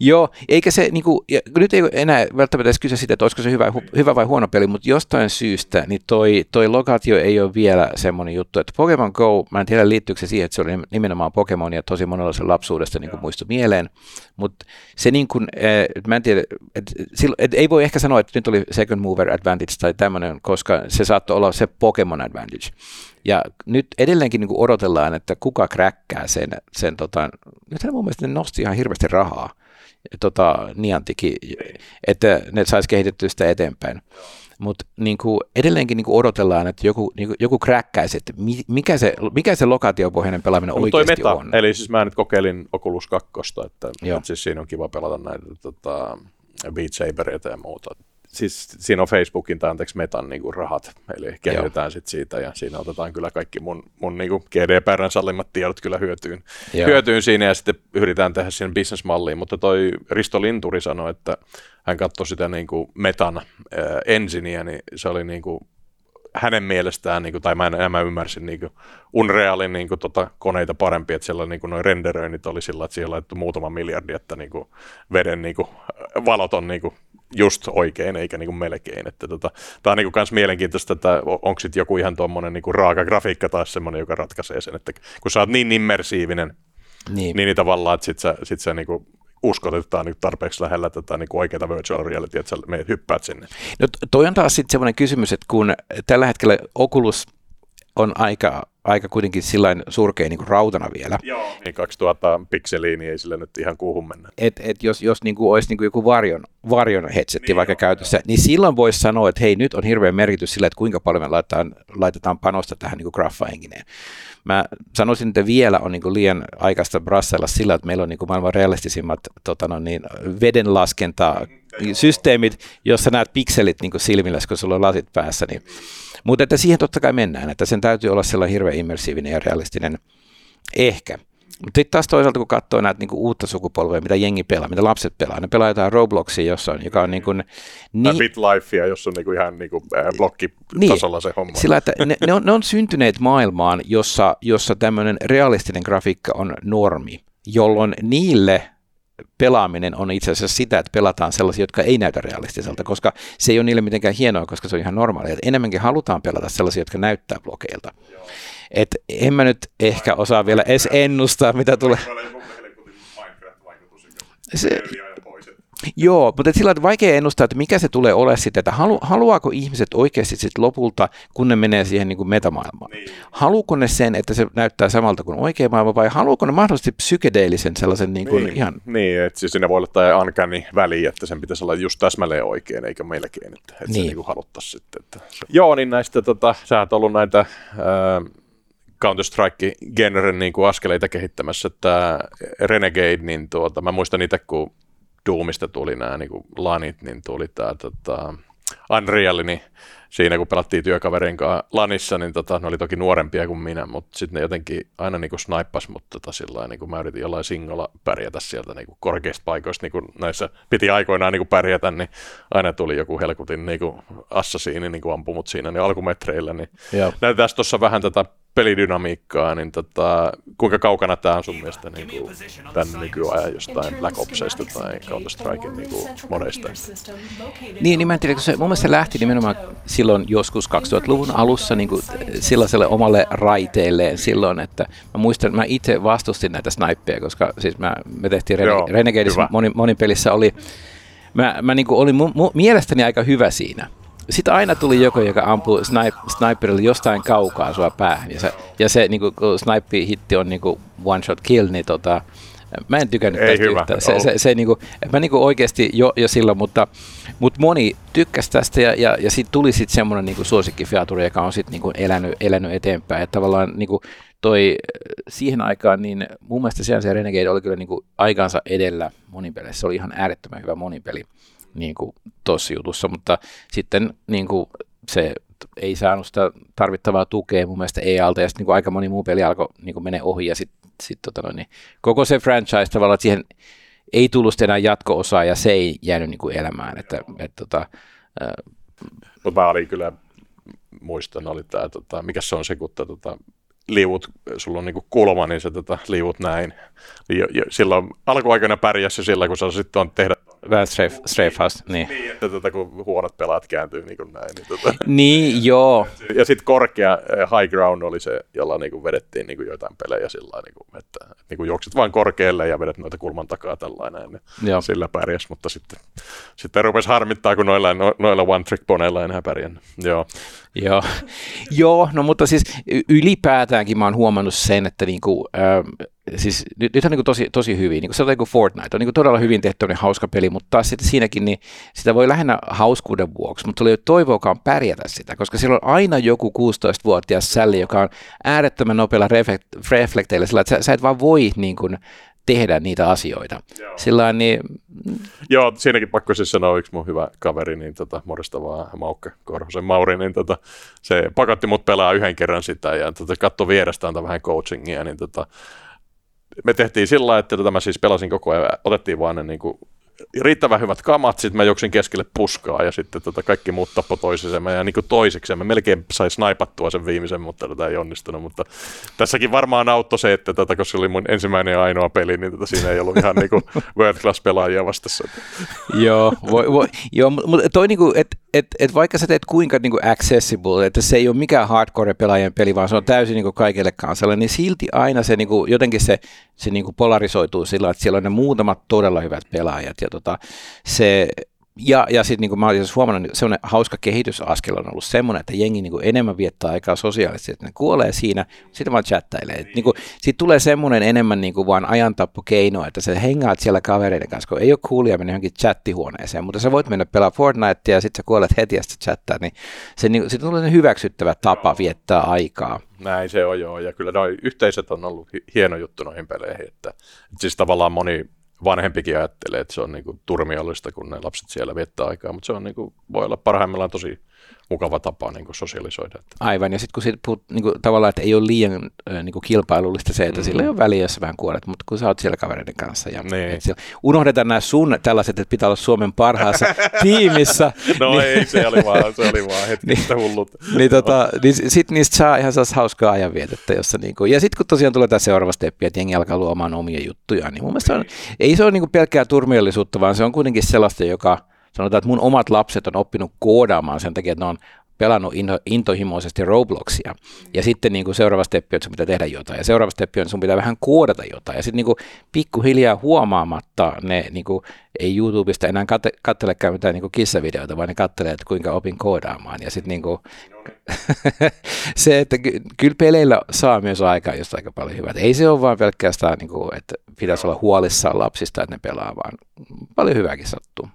Joo. eikä se, niin kuin, ja nyt ei enää välttämättä edes kysyä sitä, että olisiko se hyvä, hyvä vai huono peli, mutta jostain syystä niin toi, toi lokaatio ei ole vielä semmoinen juttu, että Pokemon Go, mä en tiedä liittyykö se siihen, että se oli nimenomaan Pokemon ja tosi monella sen lapsuudesta niin kuin muistui mieleen, mutta se niin kuin, eh, mä en tiedä, että, että ei voi ehkä sanoa, että nyt oli second mover advantage tai tämmöinen, koska se saattoi olla se Pokemon advantage. Ja nyt edelleenkin niin kuin odotellaan, että kuka kräkkää sen, sen tota, nythän mun mielestä ne nosti ihan hirveästi rahaa, tota, Niantikin, että ne saisi kehitettyä sitä eteenpäin. Mutta niin edelleenkin niin kuin odotellaan, että joku, niin kuin, joku kräkkäisi, että mikä se, mikä se lokaatiopohjainen pelaaminen no, oikeasti meta, on. Eli siis mä nyt kokeilin Oculus 2, että, että siis siinä on kiva pelata näitä tota, Beat Sabereita ja muuta siis siinä on Facebookin tai anteeksi Metan niin kuin rahat, eli kehitetään sitten siitä ja siinä otetaan kyllä kaikki mun, mun niin kuin GDPRn sallimat tiedot kyllä hyötyyn, hyötyyn siinä ja sitten yritetään tehdä siihen bisnesmalliin, mutta toi Risto Linturi sanoi, että hän katsoi sitä niin kuin Metan äh, ensiniä, niin se oli niin kuin hänen mielestään, niin kuin, tai mä, en, mä ymmärsin niin kuin Unrealin niin kuin, tota, koneita parempi, että siellä niin noin renderöinnit oli sillä, että siellä laitettu muutama miljardi, että niin kuin, veden niin kuin, valot on niin kuin, just oikein eikä niin kuin melkein. Että tota, tämä on niin kuin mielenkiintoista, että onko sitten joku ihan tuommoinen niin raaka grafiikka taas semmoinen, joka ratkaisee sen, että kun sä oot niin immersiivinen, niin, niin, niin tavallaan, että sit sä, sit sä niin kuin uskot, että tämä on niin tarpeeksi lähellä tätä niin oikeaa virtual reality, että sä menet hyppäät sinne. No toi on taas sitten semmoinen kysymys, että kun tällä hetkellä Oculus on aika, aika kuitenkin sillain surkea niin kuin rautana vielä. Joo. Niin 2000 pikseliä, niin ei sille nyt ihan kuuhun mennä. Et, et jos, jos niin kuin olisi niin kuin joku varjon, varjon headsetti niin vaikka joo, käytössä, joo. niin silloin voisi sanoa, että hei, nyt on hirveä merkitys sillä, että kuinka paljon me laitetaan, laitetaan panosta tähän niin graffahenkineen. Mä sanoisin, että vielä on niin kuin liian aikaista brassella sillä, että meillä on niin kuin maailman realistisimmat tota no niin, vedenlaskenta systeemit, jossa näet pikselit niin kuin silmillä, kun sulla on lasit päässä, niin mutta että siihen totta kai mennään, että sen täytyy olla sellainen hirveän immersiivinen ja realistinen ehkä. Mutta sitten taas toisaalta, kun katsoo näitä niinku uutta sukupolvea, mitä jengi pelaa, mitä lapset pelaa, ne pelaa jotain Robloxia, jossa on, joka on niinku... Niin, BitLifea, jossa on niinku ihan niinku, äh, blokkitasolla niin, se homma. Sillä, että ne, ne, on, ne on syntyneet maailmaan, jossa, jossa tämmöinen realistinen grafiikka on normi, jolloin niille pelaaminen on itse asiassa sitä, että pelataan sellaisia, jotka ei näytä realistiselta, koska se ei ole niille mitenkään hienoa, koska se on ihan normaalia. Et enemmänkin halutaan pelata sellaisia, jotka näyttää blokeilta. Et en mä nyt ehkä osaa vielä edes ennustaa, mitä tulee. Se, Joo, mutta sillä on vaikea ennustaa, että mikä se tulee olemaan sitten, että halu, haluaako ihmiset oikeasti sitten lopulta, kun ne menee siihen niin kuin metamaailmaan, niin. haluuko ne sen, että se näyttää samalta kuin oikea maailma, vai haluaako ne mahdollisesti psykedeellisen sellaisen niin kuin niin, ihan... Niin, että siis siinä voi olla tämä uncanny väli, että sen pitäisi olla just täsmälleen oikein, eikä melkein, että, että niin. se niin kuin haluttaisiin sitten. Että... Joo, niin näistä, tota, sä oot ollut näitä... Ää, Counter-Strike-genren niin kuin askeleita kehittämässä, että Renegade, niin tuota, mä muistan itse, kun Doomista tuli nämä niin lanit, niin tuli tämä tota, Unreal, niin siinä kun pelattiin työkaverin kanssa Lanissa, niin tota, ne oli toki nuorempia kuin minä, mutta sitten ne jotenkin aina niin snaippas mut tota, sillä niin kuin mä yritin jollain singolla pärjätä sieltä niin kuin korkeista paikoista, niin kuin näissä piti aikoinaan niin kuin pärjätä, niin aina tuli joku helkutin niin kuin assasiini niin kuin ampui mut siinä niin alkumetreillä, niin näytetään tuossa vähän tätä pelidynamiikkaa, niin tota, kuinka kaukana tämä on sun mielestä niin kuin, tämän nykyajan jostain Black Opsista tai Counter-Strikein niin kuin, modeista? Niin, niin mä en tiedä, kun se mun mielestä se lähti nimenomaan silloin joskus 2000-luvun alussa niin kuin sellaiselle omalle raiteelleen silloin, että mä muistan, että mä itse vastustin näitä snipeja, koska siis mä, me tehtiin Rene- Renegadeissa moni, monin pelissä oli, mä, mä niin kuin olin mu, mu, mielestäni aika hyvä siinä, sitten aina tuli joku, joka ampuu snipe, sniperilla jostain kaukaa sua päähän. Ja se, ja se niin kun snipe-hitti on niin one shot kill, niin tota, mä en tykännyt Ei tästä hyvä. yhtään. Se, se, se, niin kuin, mä niin oikeasti jo, jo silloin, mutta, mutta moni tykkäsi tästä ja, ja, ja sitten tuli sitten semmoinen niin suosikkifiaturi, joka on sitten niin elänyt, elänyt eteenpäin. Että tavallaan niin kuin toi siihen aikaan, niin mun mielestä se Renegade oli kyllä niin kuin aikansa edellä monipeleissä. Se oli ihan äärettömän hyvä monipeli niin kuin tuossa jutussa, mutta sitten niin kuin se ei saanut sitä tarvittavaa tukea mun mielestä EA-alta, ja sitten niin aika moni muu peli alkoi niin menee ohi, ja sitten sit, tota niin, koko se franchise tavallaan, että siihen ei tullut enää jatko-osaa, ja se ei jäänyt niin kuin elämään. Että, et, tota, äh, Mutta mä olin kyllä, muistan, oli tämä, tota, mikä se on se, kun tota, liivut, sulla on niinku kulma, niin se tota, liivut näin. Ja, ja silloin alkuaikana pärjäsi sillä, kun sä sitten on tehdä Vähän strafe, niin. niin että tota, kun huonot pelaat kääntyy niin kuin näin. Niin, tota. *laughs* niin joo. Ja sitten korkea eh, high ground oli se, jolla niin kuin vedettiin niin kuin joitain pelejä sillä niin kuin, että, niin kuin juokset vain korkealle ja vedet noita kulman takaa tällainen. Niin joo. Sillä pärjäs, mutta sitten, sitten rupesi harmittaa, kun noilla, no, noilla one trick poneilla enää pärjännyt. Joo. Joo. *laughs* Joo, no mutta siis ylipäätäänkin mä oon huomannut sen, että niinku, äh, siis nyt, nyt on niin tosi, tosi hyvin, niin kuin sanotaan kuin Fortnite on niin kuin todella hyvin tehty hauska peli, mutta taas sitten siinäkin niin sitä voi lähinnä hauskuuden vuoksi, mutta ei toivoakaan pärjätä sitä, koska siellä on aina joku 16-vuotias sälli, joka on äärettömän nopealla reflekteillä sillä, että sä, sä et vaan voi niin kuin, tehdä niitä asioita. Joo. Sillä niin... Joo, siinäkin pakko siis sanoa yksi mun hyvä kaveri, niin tota, moristavaa Maukka Korhosen Mauri, niin tota, se pakotti mut pelaa yhden kerran sitä ja tota, katso vierestä antaa vähän coachingia, niin tota, me tehtiin sillä että tota, mä siis pelasin koko ajan, otettiin vaan ne niin kuin riittävän hyvät kamat, sitten mä juoksin keskelle puskaa ja sitten tota kaikki muut tappo toiseen ja niin kuin toiseksi. Mä melkein sai snaipattua sen viimeisen, mutta tota ei onnistunut. Mutta tässäkin varmaan auttoi se, että tota, koska se oli mun ensimmäinen ja ainoa peli, niin tota, siinä ei ollut ihan niin kuin *laughs* world class pelaajia vastassa. joo, voi, voi, joo, mutta toi niin kuin, että et, et vaikka sä teet kuinka niin kuin accessible, että se ei ole mikään hardcore-pelaajien peli, vaan se on täysin niin kuin kaikille kansalle, niin silti aina se niin kuin, jotenkin se, se niin kuin polarisoituu sillä, että siellä on ne muutamat todella hyvät pelaajat ja tota, se ja, ja sitten niin mä olen siis huomannut, niin semmoinen hauska kehitysaskel on ollut semmoinen, että jengi niin enemmän viettää aikaa sosiaalisesti, että ne kuolee siinä, sitten vaan chattailee. Niin. Sitten tulee semmoinen enemmän niin kuin vaan ajantappokeino, että sä hengaat siellä kavereiden kanssa, kun ei ole coolia mennä johonkin chattihuoneeseen, mutta sä voit mennä pelaa Fortnitea ja sitten sä kuolet heti ja sitten chattaa, niin se niin, sit tulee hyväksyttävä tapa viettää aikaa. Näin se on joo, ja kyllä noin yhteisöt on ollut hieno juttu noihin peleihin, että, että siis tavallaan moni vanhempikin ajattelee, että se on niin kuin turmiollista, kun ne lapset siellä viettää aikaa, mutta se on niin kuin, voi olla parhaimmillaan tosi mukava tapa niin kuin sosialisoida. Aivan, ja sitten kun siitä puhut, niin kuin, tavallaan, että ei ole liian niin kuin kilpailullista se, että mm. sillä ei ole väliä, jos vähän kuolet, mutta kun sä oot siellä kavereiden kanssa. Ja, niin. siellä, unohdetaan nämä sun tällaiset, että pitää olla Suomen parhaassa *laughs* tiimissä. no niin, ei, se oli vaan, se oli vaan *laughs* hetkistä niin, hullut. niin, tota, niin sitten niistä saa ihan sellaista hauskaa ajanvietettä. Jossa, niin kuin, ja sitten kun tosiaan tulee tämä seuraava steppi, että jengi alkaa luomaan omia juttuja, niin mun mielestä niin. on, ei se ole niin kuin pelkkää turmiollisuutta, vaan se on kuitenkin sellaista, joka sanotaan, että mun omat lapset on oppinut koodaamaan sen takia, että ne on pelannut into, intohimoisesti Robloxia. Ja sitten niin kuin seuraava steppi on, että sun pitää tehdä jotain. Ja seuraava steppi on, että sun pitää vähän koodata jotain. Ja sitten niin kuin pikkuhiljaa huomaamatta ne niin kuin, ei YouTubesta enää katte, kattelekaan mitään niin kuin kissavideoita, vaan ne kattelee, että kuinka opin koodaamaan. Ja sitten niin kuin, *laughs* se, että ky- kyllä peleillä saa myös aikaa just aika paljon hyvää. Ei se ole vaan pelkästään, niin kuin, että pitäisi olla huolissaan lapsista, että ne pelaa, vaan paljon hyvääkin sattuu.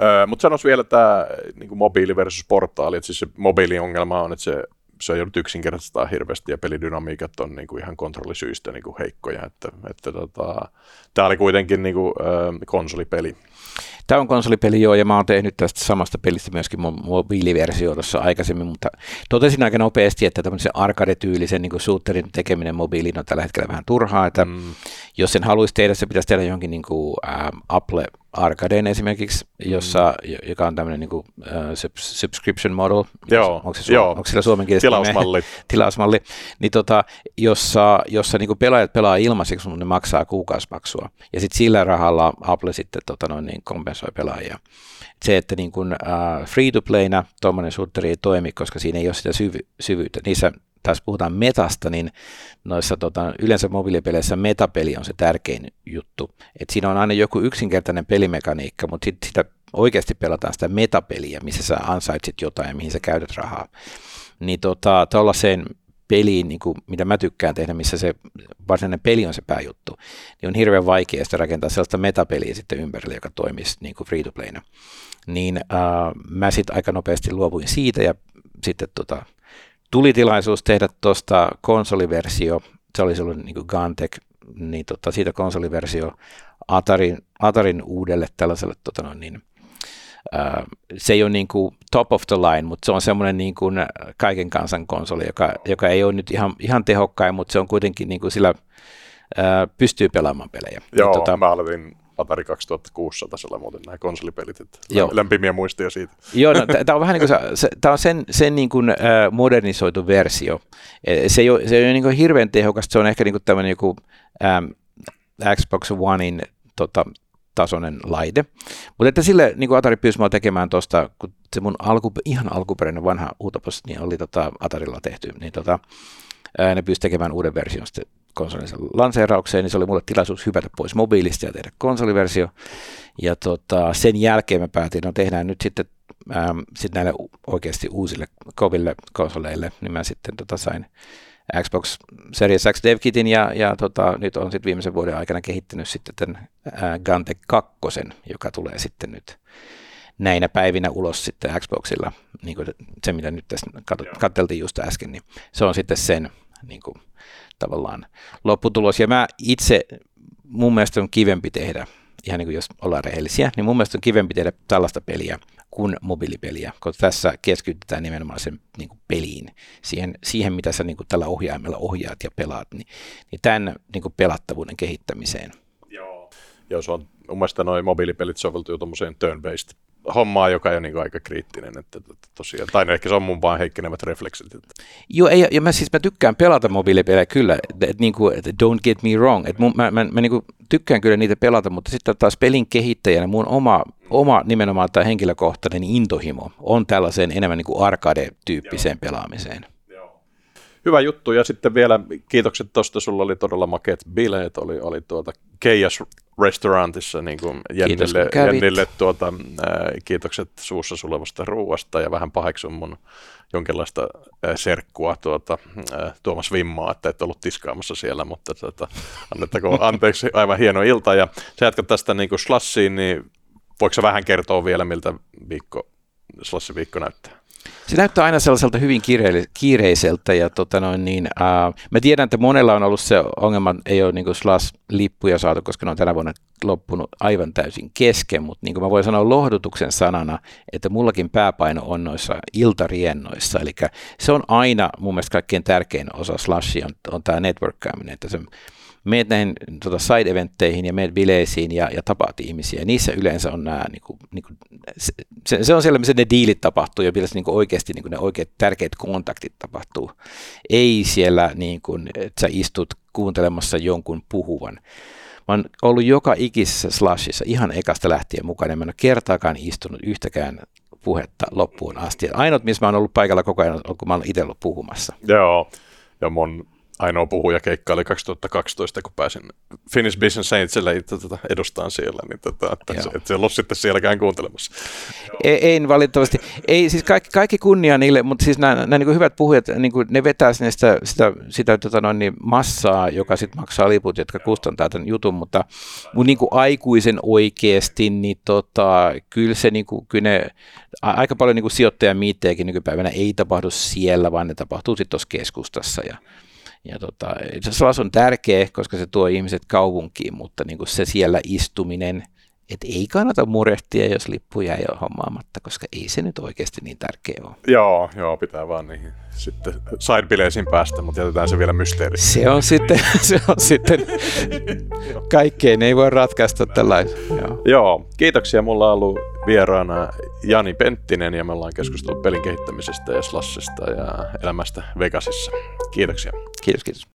Öö, Mutta sanois vielä tämä niin mobiili versus portaali, että siis se mobiiliongelma on, että se se on joudut yksinkertaistaa hirveästi ja pelidynamiikat on niin kuin ihan kontrollisyistä niin kuin heikkoja. Että, että tota, tämä oli kuitenkin niin kuin, äh, konsolipeli. Tämä on konsolipeli joo, ja mä oon tehnyt tästä samasta pelistä myöskin mobiiliversio tuossa aikaisemmin, mutta totesin aika nopeasti, että tämmöisen arcade-tyylisen niin shooterin tekeminen mobiiliin on tällä hetkellä vähän turhaa, että mm. jos sen haluaisi tehdä, se pitäisi tehdä johonkin niin kuin, ähm, Apple Arcadeen esimerkiksi, jossa, mm. joka on tämmöinen niin kuin, uh, subscription model. Joo, onko, se joo. onko sillä suomen kielessä? Tilausmalli. *laughs* Tilausmalli. Niin tota, jossa, jossa niin kuin pelaajat pelaa ilmaiseksi, mutta ne maksaa kuukausimaksua. Ja sitten sillä rahalla Apple sitten tota noin, niin kompensoi pelaajia. Se, että niin kuin, uh, free-to-playna tuommoinen shooteri ei toimi, koska siinä ei ole sitä syvy- syvyyttä. Niissä tässä puhutaan metasta, niin noissa tota, yleensä mobiilipeleissä metapeli on se tärkein juttu. Et siinä on aina joku yksinkertainen pelimekaniikka, mutta sitten sitä oikeasti pelataan sitä metapeliä, missä sä ansaitsit jotain ja mihin sä käytät rahaa. Niin tota, tuollaiseen peliin, niin kuin, mitä mä tykkään tehdä, missä se varsinainen peli on se pääjuttu, niin on hirveän vaikea sitä rakentaa sellaista metapeliä sitten ympärille, joka toimisi niin kuin free-to-playna. Niin äh, mä sitten aika nopeasti luovuin siitä ja sitten tota, tuli tilaisuus tehdä tuosta konsoliversio, se oli silloin niin Gantec, niin tota, siitä konsoliversio Atarin, Atarin uudelle tällaiselle tota noin, niin, Uh, se ei ole niin kuin top of the line, mutta se on semmoinen niin kuin kaiken kansan konsoli, joka, joka ei ole nyt ihan, ihan tehokkain, mutta se on kuitenkin niin kuin sillä uh, pystyy pelaamaan pelejä. Joo, ja, tota, mä aloitin Atari 2600 muuten nämä konsolipelit, että Joo. lämpimiä muistia siitä. Joo, no, tämä *laughs* on vähän niin kuin se, tämä on sen, sen niin kuin, äh, modernisoitu versio. Se ei ole, se ei ole niin kuin hirveän tehokasta, se on ehkä niin kuin tämmöinen joku ähm, Xbox Onein tota, tasoinen laite. Mutta että sille niin kuin Atari pyysi tekemään tuosta, kun se mun alku, ihan alkuperäinen vanha Utopus niin oli tota Atarilla tehty, niin tota, ne pyysi tekemään uuden version sitten konsolisen lanseeraukseen, niin se oli mulle tilaisuus hypätä pois mobiilista ja tehdä konsoliversio. Ja tota, sen jälkeen mä päätin, no tehdään nyt sitten ähm, sit näille oikeasti uusille koville konsoleille, niin mä sitten tota, sain Xbox Series X DevKitin ja, ja tota, nyt on sitten viimeisen vuoden aikana kehittänyt sitten tämän äh, Gante 2, joka tulee sitten nyt näinä päivinä ulos sitten Xboxilla, niin kuin se mitä nyt tässä katseltiin just äsken, niin se on sitten sen niin kuin, tavallaan lopputulos. Ja mä itse, mun mielestä on kivempi tehdä, ihan niin kuin jos ollaan rehellisiä, niin mun mielestä on kivempi tehdä tällaista peliä kuin mobiilipeliä, koska tässä keskitytään nimenomaan sen niin kuin peliin, siihen, siihen mitä sä niin kuin tällä ohjaimella ohjaat ja pelaat, niin, niin tämän niin kuin pelattavuuden kehittämiseen. Joo. Joo, se on mun mielestä noin mobiilipelit soveltuu tuommoiseen turn-based hommaa, joka on niin aika kriittinen. Että, tosiaan, tai ehkä se on mun vaan heikkenevät refleksit. Että. Joo, ei, ja mä siis mä tykkään pelata mobiilipelejä kyllä, että, että, niin kuin, että don't get me wrong. Että mun, mä, mä, mä niin kuin tykkään kyllä niitä pelata, mutta sitten taas pelin kehittäjänä mun oma, oma nimenomaan tämä henkilökohtainen intohimo on tällaiseen enemmän niin kuin arcade-tyyppiseen Joo. pelaamiseen. Hyvä juttu, ja sitten vielä kiitokset tuosta, sulla oli todella makeat bileet, oli, oli tuota Keijas restaurantissa niin kuin Jennille, Jennille tuota, ää, kiitokset suussa sulevasta ruuasta. Ja vähän paheksun mun jonkinlaista ää, serkkua tuota, ää, Tuomas Vimmaa, että et ollut tiskaamassa siellä, mutta tuota, annettako *laughs* anteeksi, aivan hieno ilta. Ja sä jatkat tästä niin kuin slassiin, niin voiko vähän kertoa vielä, miltä viikko, slassi viikko näyttää? Se näyttää aina sellaiselta hyvin kiire- kiireiseltä ja tota noin, niin, uh, mä tiedän, että monella on ollut se ongelma, ei ole niin Slash-lippuja saatu, koska ne on tänä vuonna loppunut aivan täysin kesken, mutta niin kuin mä voin sanoa lohdutuksen sanana, että mullakin pääpaino on noissa iltariennoissa, eli se on aina mun mielestä kaikkein tärkein osa Slashia on, on tämä networkkaaminen, että se meet näihin tota, side-eventteihin ja meet bileisiin ja, ja tapaat ihmisiä. Ja niissä yleensä on nämä, niin kuin, niin kuin, se, se, on siellä, missä ne diilit tapahtuu ja missä niin oikeasti niin ne oikeat tärkeät kontaktit tapahtuu. Ei siellä, niin kuin, että sä istut kuuntelemassa jonkun puhuvan. Mä oon ollut joka ikisessä slashissa ihan ekasta lähtien mukana. Mä en ole kertaakaan istunut yhtäkään puhetta loppuun asti. Ainut, missä mä oon ollut paikalla koko ajan, on kun mä oon itse ollut puhumassa. Joo, ja mun ainoa puhuja keikka oli 2012, kun pääsin Finnish Business Saintsille itse tota, edustaan siellä, niin tota, että se, et se ollut sitten sielläkään kuuntelemassa. Ei, ei valitettavasti. Ei, siis kaikki, kaikki kunnia niille, mutta siis nämä, nämä niin hyvät puhujat, niin kuin ne vetää sinne sitä, sitä, sitä tota noin, niin massaa, joka sitten maksaa liput, jotka kustantaa tämän jutun, mutta, mutta niin kuin aikuisen oikeasti, niin tota, kyllä se niin kuin, kyllä ne, aika paljon niin sijoittajamiittejäkin nykypäivänä ei tapahdu siellä, vaan ne tapahtuu sitten tuossa keskustassa ja ja tota, se on tärkeä, koska se tuo ihmiset kaupunkiin, mutta niin kuin se siellä istuminen, että ei kannata murehtia, jos lippu jäi jo hommaamatta, koska ei se nyt oikeasti niin tärkeä ole. Joo, joo, pitää vaan niihin sitten sidebileisiin päästä, mutta jätetään se vielä mysteeri. Se on sitten, *laughs* se on sitten kaikkeen ei voi ratkaista tällaista. Joo. joo, kiitoksia. Mulla on ollut vieraana Jani Penttinen ja me ollaan keskustellut pelin kehittämisestä ja Slassista ja elämästä Vegasissa. Kiitoksia. Kiitos, kiitos.